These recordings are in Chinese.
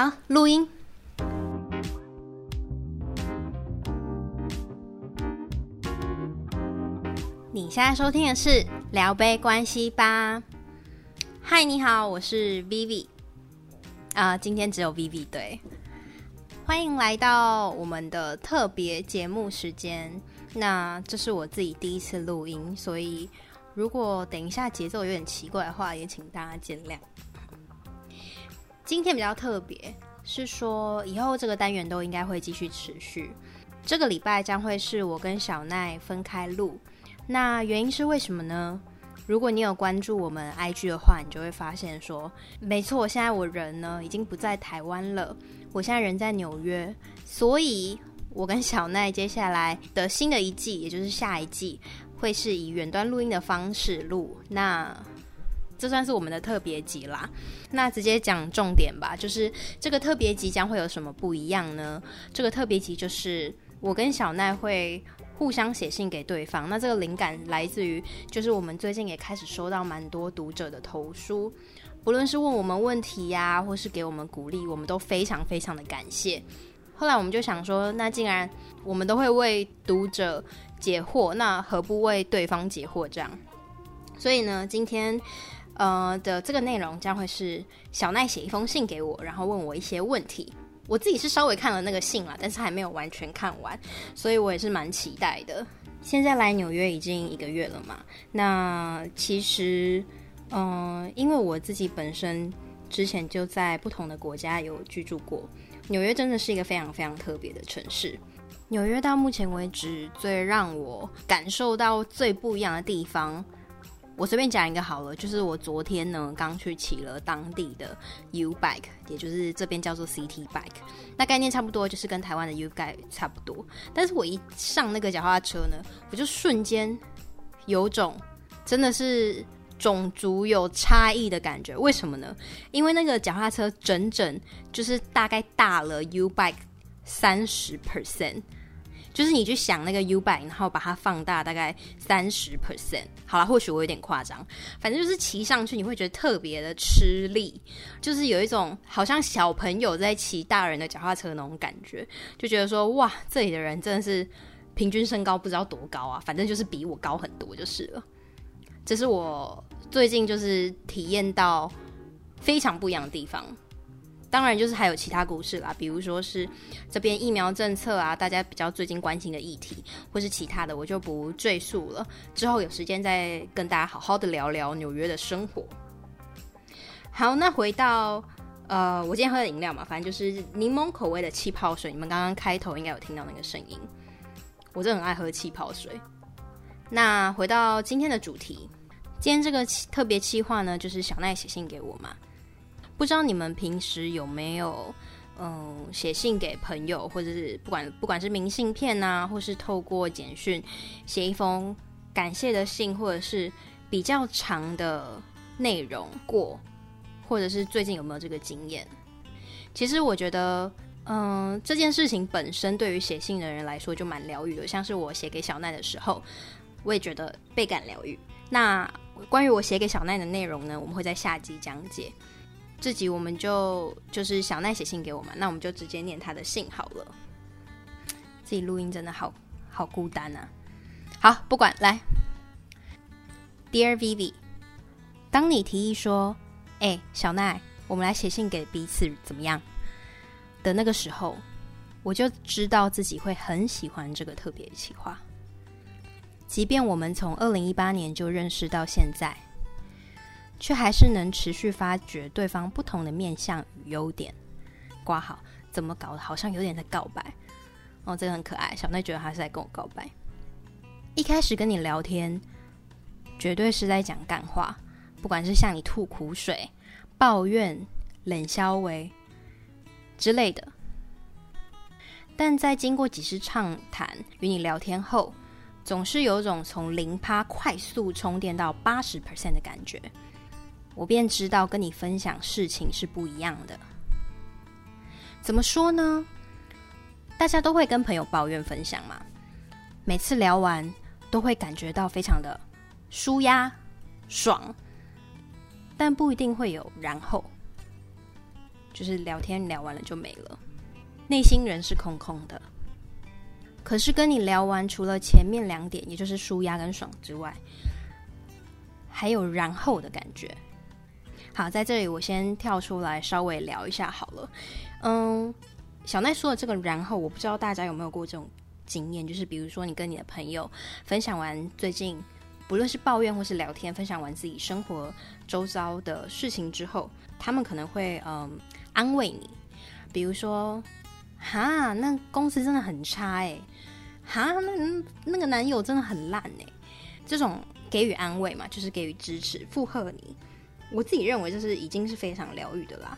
好，录音。你现在收听的是聊杯关系吧。嗨，你好，我是 Vivi。啊，今天只有 Vivi 对。欢迎来到我们的特别节目时间。那这是我自己第一次录音，所以如果等一下节奏有点奇怪的话，也请大家见谅。今天比较特别，是说以后这个单元都应该会继续持续。这个礼拜将会是我跟小奈分开录，那原因是为什么呢？如果你有关注我们 IG 的话，你就会发现说，没错，现在我人呢已经不在台湾了，我现在人在纽约，所以我跟小奈接下来的新的一季，也就是下一季，会是以远端录音的方式录。那这算是我们的特别集啦，那直接讲重点吧，就是这个特别集将会有什么不一样呢？这个特别集就是我跟小奈会互相写信给对方，那这个灵感来自于，就是我们最近也开始收到蛮多读者的投书，不论是问我们问题呀、或是给我们鼓励，我们都非常非常的感谢。后来我们就想说，那既然我们都会为读者解惑，那何不为对方解惑？这样，所以呢，今天。呃的这个内容将会是小奈写一封信给我，然后问我一些问题。我自己是稍微看了那个信了，但是还没有完全看完，所以我也是蛮期待的。现在来纽约已经一个月了嘛，那其实，嗯、因为我自己本身之前就在不同的国家有居住过，纽约真的是一个非常非常特别的城市。纽约到目前为止最让我感受到最不一样的地方。我随便讲一个好了，就是我昨天呢刚去骑了当地的 U bike，也就是这边叫做 CT bike，那概念差不多，就是跟台湾的 U bike 差不多。但是我一上那个脚踏车呢，我就瞬间有种真的是种族有差异的感觉。为什么呢？因为那个脚踏车整整就是大概大了 U bike 三十 percent。就是你去想那个 U bike，然后把它放大大概三十 percent，好了，或许我有点夸张，反正就是骑上去你会觉得特别的吃力，就是有一种好像小朋友在骑大人的脚踏车那种感觉，就觉得说哇，这里的人真的是平均身高不知道多高啊，反正就是比我高很多就是了。这是我最近就是体验到非常不一样的地方。当然，就是还有其他故事啦，比如说是这边疫苗政策啊，大家比较最近关心的议题，或是其他的，我就不赘述了。之后有时间再跟大家好好的聊聊纽约的生活。好，那回到呃，我今天喝的饮料嘛，反正就是柠檬口味的气泡水。你们刚刚开头应该有听到那个声音，我真的很爱喝气泡水。那回到今天的主题，今天这个特别企划呢，就是小奈写信给我嘛。不知道你们平时有没有嗯写信给朋友，或者是不管不管是明信片呐、啊，或是透过简讯写一封感谢的信，或者是比较长的内容过，或者是最近有没有这个经验？其实我觉得，嗯，这件事情本身对于写信的人来说就蛮疗愈的，像是我写给小奈的时候，我也觉得倍感疗愈。那关于我写给小奈的内容呢，我们会在下集讲解。这集我们就就是小奈写信给我嘛，那我们就直接念他的信好了。自己录音真的好好孤单啊！好，不管，来，Dear Vivi，当你提议说：“哎，小奈，我们来写信给彼此，怎么样？”的那个时候，我就知道自己会很喜欢这个特别企划。即便我们从二零一八年就认识到现在。却还是能持续发掘对方不同的面向与优点。挂号怎么搞的？好像有点在告白哦，这个很可爱。小奈觉得他是在跟我告白。一开始跟你聊天，绝对是在讲干话，不管是向你吐苦水、抱怨、冷笑为之类的。但在经过几次畅谈与你聊天后，总是有种从零趴快速充电到八十 percent 的感觉。我便知道跟你分享事情是不一样的。怎么说呢？大家都会跟朋友抱怨分享嘛，每次聊完都会感觉到非常的舒压、爽，但不一定会有然后。就是聊天聊完了就没了，内心人是空空的。可是跟你聊完，除了前面两点，也就是舒压跟爽之外，还有然后的感觉。好，在这里我先跳出来稍微聊一下好了。嗯，小奈说的这个然后，我不知道大家有没有过这种经验，就是比如说你跟你的朋友分享完最近，不论是抱怨或是聊天，分享完自己生活周遭的事情之后，他们可能会嗯安慰你，比如说哈，那公司真的很差哎、哈，那那个男友真的很烂哎、这种给予安慰嘛，就是给予支持，附和你。我自己认为就是已经是非常疗愈的啦，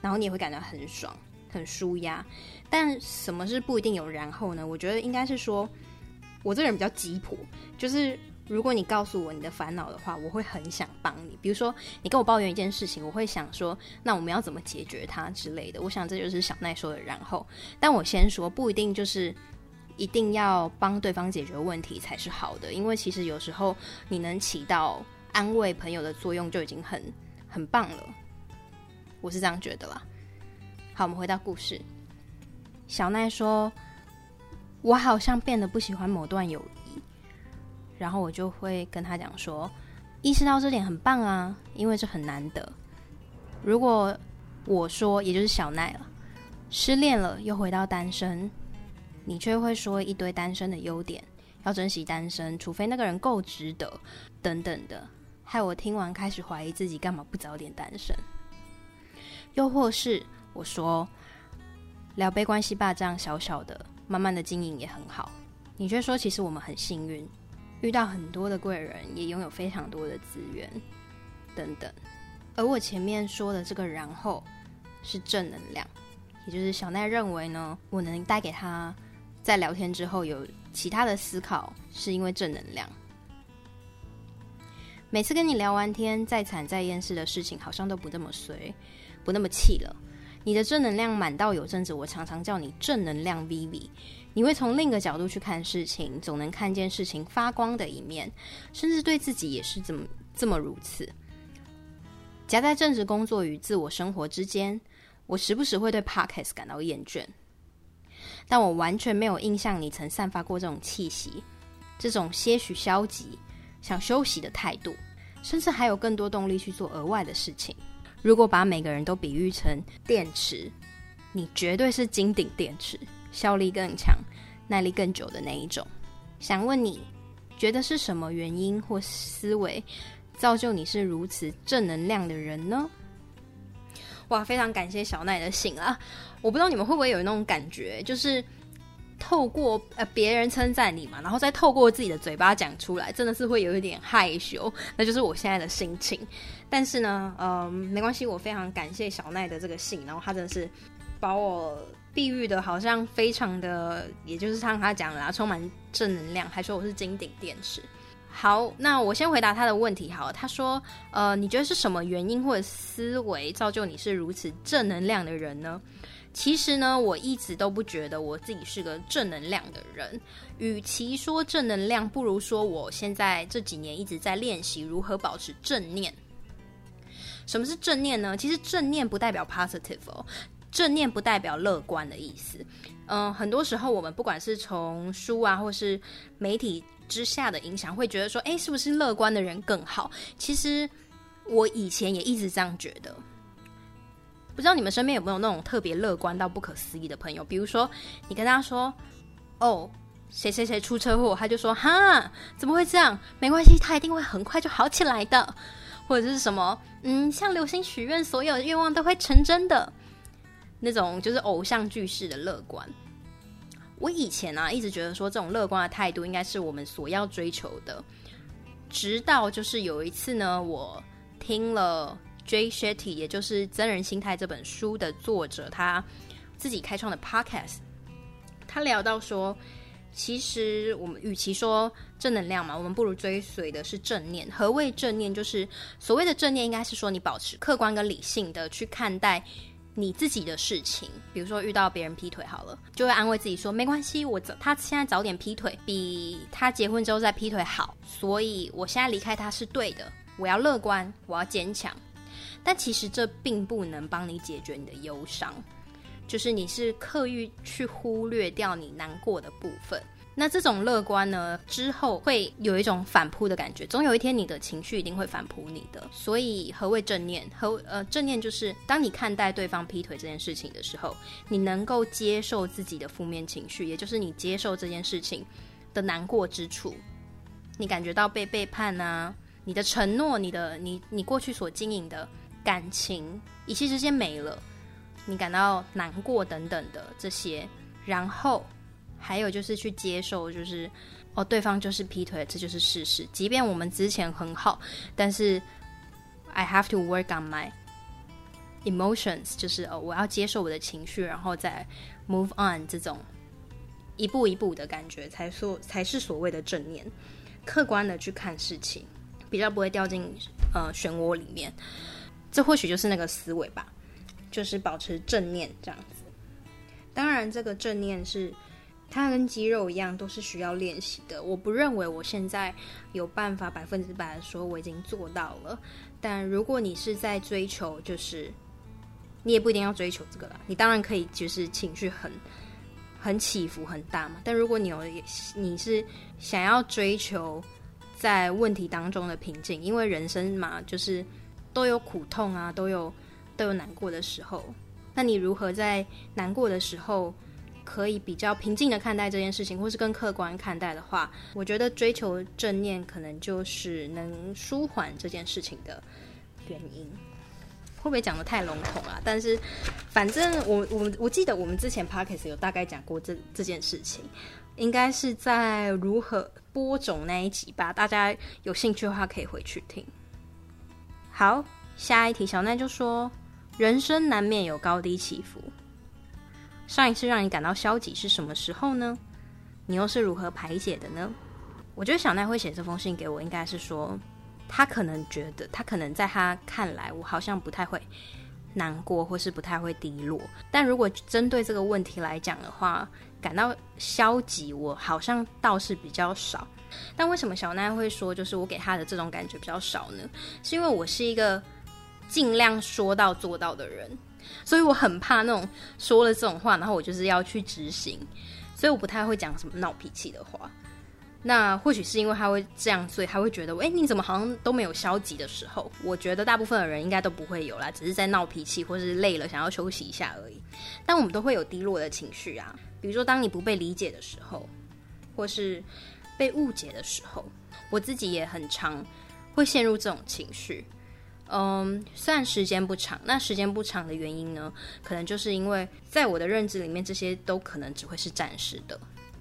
然后你也会感到很爽、很舒压。但什么是不一定有然后呢？我觉得应该是说，我这个人比较急迫，就是如果你告诉我你的烦恼的话，我会很想帮你。比如说你跟我抱怨一件事情，我会想说，那我们要怎么解决它之类的。我想这就是小奈说的然后。但我先说，不一定就是一定要帮对方解决问题才是好的，因为其实有时候你能起到。安慰朋友的作用就已经很很棒了，我是这样觉得啦。好，我们回到故事。小奈说：“我好像变得不喜欢某段友谊。”然后我就会跟他讲说：“意识到这点很棒啊，因为这很难得。如果我说，也就是小奈了，失恋了又回到单身，你却会说一堆单身的优点，要珍惜单身，除非那个人够值得，等等的。”害我听完开始怀疑自己，干嘛不早点单身？又或是我说聊杯关系吧，这样小小的、慢慢的经营也很好。你却说其实我们很幸运，遇到很多的贵人，也拥有非常多的资源等等。而我前面说的这个然后是正能量，也就是小奈认为呢，我能带给他在聊天之后有其他的思考，是因为正能量。每次跟你聊完天，再惨再厌世的事情，好像都不那么衰，不那么气了。你的正能量满到有阵子，我常常叫你正能量 Vivi。你会从另一个角度去看事情，总能看见事情发光的一面，甚至对自己也是这么这么如此。夹在正职工作与自我生活之间，我时不时会对 Podcast 感到厌倦，但我完全没有印象你曾散发过这种气息，这种些许消极。想休息的态度，甚至还有更多动力去做额外的事情。如果把每个人都比喻成电池，你绝对是金顶电池，效力更强、耐力更久的那一种。想问你，觉得是什么原因或思维造就你是如此正能量的人呢？哇，非常感谢小奈的信啊！我不知道你们会不会有那种感觉，就是。透过呃别人称赞你嘛，然后再透过自己的嘴巴讲出来，真的是会有一点害羞，那就是我现在的心情。但是呢，嗯，没关系，我非常感谢小奈的这个信，然后他真的是把我碧玉的，好像非常的，也就是像他讲的啊，充满正能量，还说我是金顶电池。好，那我先回答他的问题。好，他说，呃，你觉得是什么原因或者思维造就你是如此正能量的人呢？其实呢，我一直都不觉得我自己是个正能量的人。与其说正能量，不如说我现在这几年一直在练习如何保持正念。什么是正念呢？其实正念不代表 positive，正念不代表乐观的意思。嗯、很多时候我们不管是从书啊，或是媒体之下的影响，会觉得说，诶，是不是乐观的人更好？其实我以前也一直这样觉得。不知道你们身边有没有那种特别乐观到不可思议的朋友？比如说，你跟他说：“哦，谁谁谁出车祸”，他就说：“哈，怎么会这样？没关系，他一定会很快就好起来的。”或者是什么，嗯，向流星许愿，所有愿望都会成真的。那种就是偶像剧式的乐观。我以前啊，一直觉得说这种乐观的态度应该是我们所要追求的。直到就是有一次呢，我听了。J. Shetty，也就是《真人心态》这本书的作者，他自己开创的 Podcast，他聊到说，其实我们与其说正能量嘛，我们不如追随的是正念。何谓正念？就是所谓的正念，应该是说你保持客观跟理性的去看待你自己的事情。比如说遇到别人劈腿好了，就会安慰自己说没关系，我早他现在早点劈腿，比他结婚之后再劈腿好，所以我现在离开他是对的。我要乐观，我要坚强。但其实这并不能帮你解决你的忧伤，就是你是刻意去忽略掉你难过的部分。那这种乐观呢，之后会有一种反扑的感觉，总有一天你的情绪一定会反扑你的。所以何谓正念？何呃正念就是当你看待对方劈腿这件事情的时候，你能够接受自己的负面情绪，也就是你接受这件事情的难过之处，你感觉到被背叛啊，你的承诺，你的你你过去所经营的感情一夕之间没了，你感到难过等等的这些，然后。还有就是去接受，就是哦，对方就是劈腿，这就是事实。即便我们之前很好，但是 I have to work on my emotions，就是哦，我要接受我的情绪，然后再 move on。这种一步一步的感觉，才说才是所谓的正念，客观的去看事情，比较不会掉进呃漩涡里面。这或许就是那个思维吧，就是保持正念这样子。当然，这个正念是。它跟肌肉一样，都是需要练习的。我不认为我现在有办法百分之百的说我已经做到了。但如果你是在追求，就是你也不一定要追求这个啦。你当然可以，就是情绪很很起伏很大嘛。但如果你有你是想要追求在问题当中的平静，因为人生嘛，就是都有苦痛啊，都有都有难过的时候。那你如何在难过的时候，可以比较平静的看待这件事情，或是更客观看待的话，我觉得追求正念可能就是能舒缓这件事情的原因。会不会讲得太笼统啊？但是反正我我我记得我们之前 podcast 有大概讲过这这件事情，应该是在如何播种那一集吧。大家有兴趣的话可以回去听。好，下一题，小奈就说：人生难免有高低起伏。上一次让你感到消极是什么时候呢？你又是如何排解的呢？我觉得小奈会写这封信给我，应该是说他可能觉得，他可能在他看来，我好像不太会难过，或是不太会低落。但如果针对这个问题来讲的话，感到消极，我好像倒是比较少。但为什么小奈会说，就是我给他的这种感觉比较少呢？是因为我是一个尽量说到做到的人。所以我很怕那种说了这种话，然后我就是要去执行，所以我不太会讲什么闹脾气的话。那或许是因为他会这样，所以他会觉得，哎，你怎么好像都没有消极的时候？我觉得大部分的人应该都不会有啦，只是在闹脾气或是累了想要休息一下而已。但我们都会有低落的情绪啊，比如说当你不被理解的时候，或是被误解的时候，我自己也很常会陷入这种情绪。嗯，虽然时间不长，那时间不长的原因呢，可能就是因为在我的认知里面，这些都可能只会是暂时的。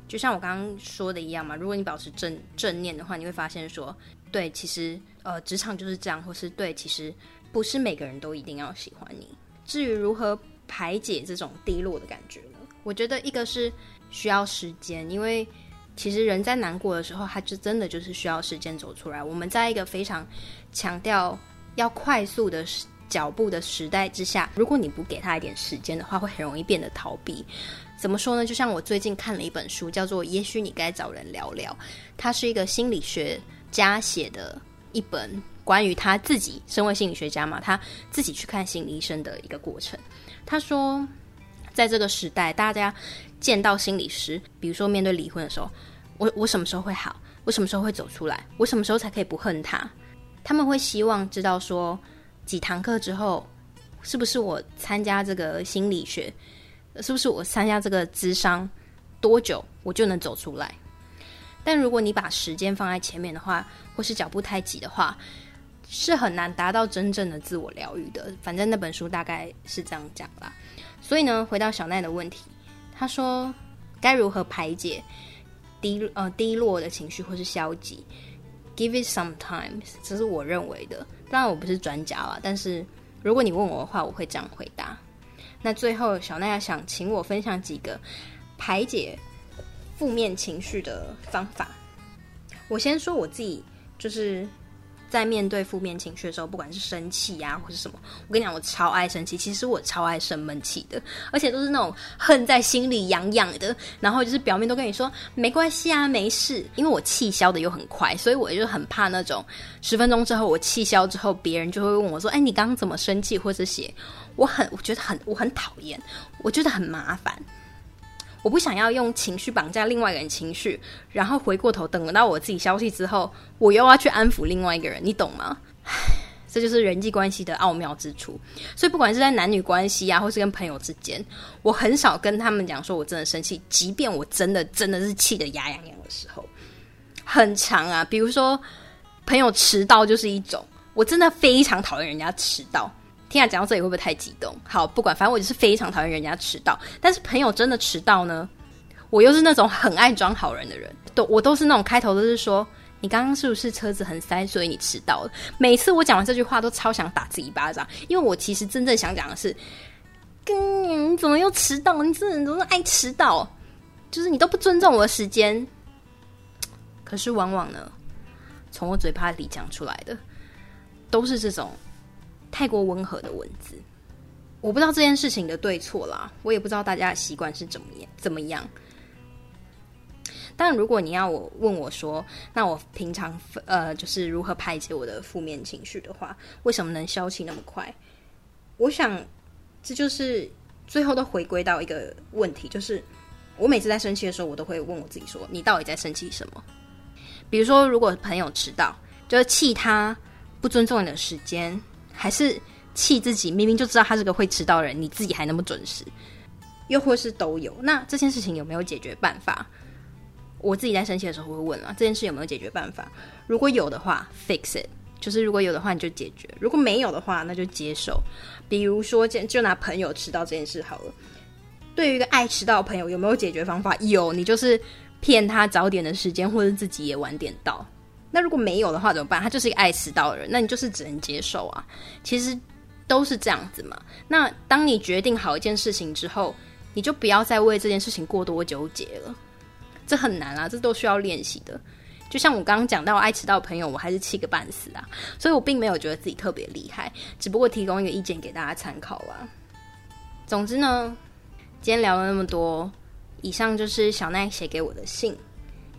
就像我刚刚说的一样嘛，如果你保持正正念的话，你会发现说，对，其实呃，职场就是这样，或是对，其实不是每个人都一定要喜欢你。至于如何排解这种低落的感觉呢？我觉得一个是需要时间，因为其实人在难过的时候，他就真的就是需要时间走出来。我们在一个非常强调。要快速的脚步的时代之下，如果你不给他一点时间的话，会很容易变得逃避。怎么说呢？就像我最近看了一本书，叫做《也许你该找人聊聊》，它是一个心理学家写的一本关于他自己身为心理学家嘛，他自己去看心理医生的一个过程。他说，在这个时代，大家见到心理师，比如说面对离婚的时候，我我什么时候会好？我什么时候会走出来？我什么时候才可以不恨他？他们会希望知道说，几堂课之后，是不是我参加这个心理学，是不是我参加这个智商，多久我就能走出来？但如果你把时间放在前面的话，或是脚步太急的话，是很难达到真正的自我疗愈的。反正那本书大概是这样讲啦。所以呢，回到小奈的问题，他说该如何排解低呃低落的情绪或是消极？Give it some time，这是我认为的。当然我不是专家了，但是如果你问我的话，我会这样回答。那最后，小奈要想请我分享几个排解负面情绪的方法。我先说我自己，就是在面对负面情绪的时候，不管是生气呀、或是什么，我跟你讲，我超爱生气。其实我超爱生闷气的，而且都是那种恨在心里痒痒的，然后就是表面都跟你说没关系啊，没事。因为我气消的又很快，所以我就很怕那种十分钟之后我气消之后，别人就会问我说：“哎，你刚刚怎么生气？”或者写我很我觉得很我很讨厌，我觉得很麻烦。我不想要用情绪绑架另外一个人情绪，然后回过头等到我自己消息之后，我又要去安抚另外一个人，你懂吗？唉，这就是人际关系的奥妙之处。所以不管是在男女关系啊，或是跟朋友之间，我很少跟他们讲说我真的生气，即便我真的真的是气得牙痒痒的时候，很长啊。比如说朋友迟到就是一种，我真的非常讨厌人家迟到。天啊，讲到这里会不会太激动？好，不管，反正我就是非常讨厌人家迟到。但是朋友真的迟到呢，我又是那种很爱装好人的人，都我都是那种开头都是说，你刚刚是不是车子很塞，所以你迟到了？每次我讲完这句话，都超想打自己一巴掌，因为我其实真正想讲的是，跟你怎么又迟到？你这人怎么爱迟到？就是你都不尊重我的时间。可是往往呢，从我嘴巴里讲出来的，都是这种。太过温和的文字，我不知道这件事情的对错啦，我也不知道大家的习惯是怎么样怎么样。但如果你要我问我说，那我平常呃就是如何排解我的负面情绪的话，为什么能消气那么快？我想这就是最后都回归到一个问题，就是我每次在生气的时候，我都会问我自己说：你到底在生气什么？比如说，如果朋友迟到，就是气他不尊重你的时间。还是气自己，明明就知道他是个会迟到的人，你自己还那么准时，又或是都有。那这件事情有没有解决办法？我自己在生气的时候会问啊，这件事有没有解决办法？如果有的话，fix it，就是如果有的话你就解决；如果没有的话，那就接受。比如说，就就拿朋友迟到这件事好了。对于一个爱迟到的朋友，有没有解决方法？有，你就是骗他早点的时间，或者自己也晚点到。那如果没有的话怎么办？他就是一个爱迟到的人，那你就是只能接受啊。其实都是这样子嘛。那当你决定好一件事情之后，你就不要再为这件事情过多纠结了。这很难啊，这都需要练习的。就像我刚刚讲到爱迟到的朋友，我还是气个半死啊。所以我并没有觉得自己特别厉害，只不过提供一个意见给大家参考啦。总之呢，今天聊了那么多，以上就是小奈写给我的信。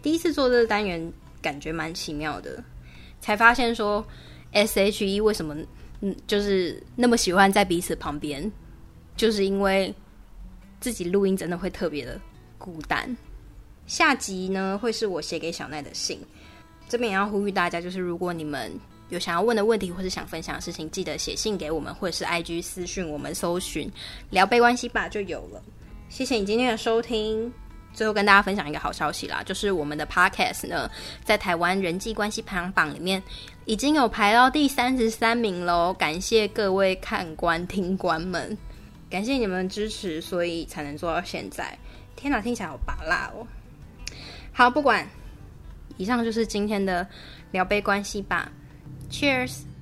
第一次做这个单元。感觉蛮奇妙的，才发现说 S H E 为什么嗯，就是那么喜欢在彼此旁边，就是因为自己录音真的会特别的孤单。下集呢，会是我写给小奈的信，这边也要呼吁大家，就是如果你们有想要问的问题或是想分享的事情，记得写信给我们，或者是 I G 私讯我们，搜寻聊杯关系吧就有了。谢谢你今天的收听。最后跟大家分享一个好消息啦，就是我们的 Podcast 呢，在台湾人际关系排行榜里面已经有排到第三十三名喽！感谢各位看官听官们，感谢你们支持，所以才能做到现在。天哪，听起来好拔辣哦！好，不管，以上就是今天的聊杯关系吧，Cheers。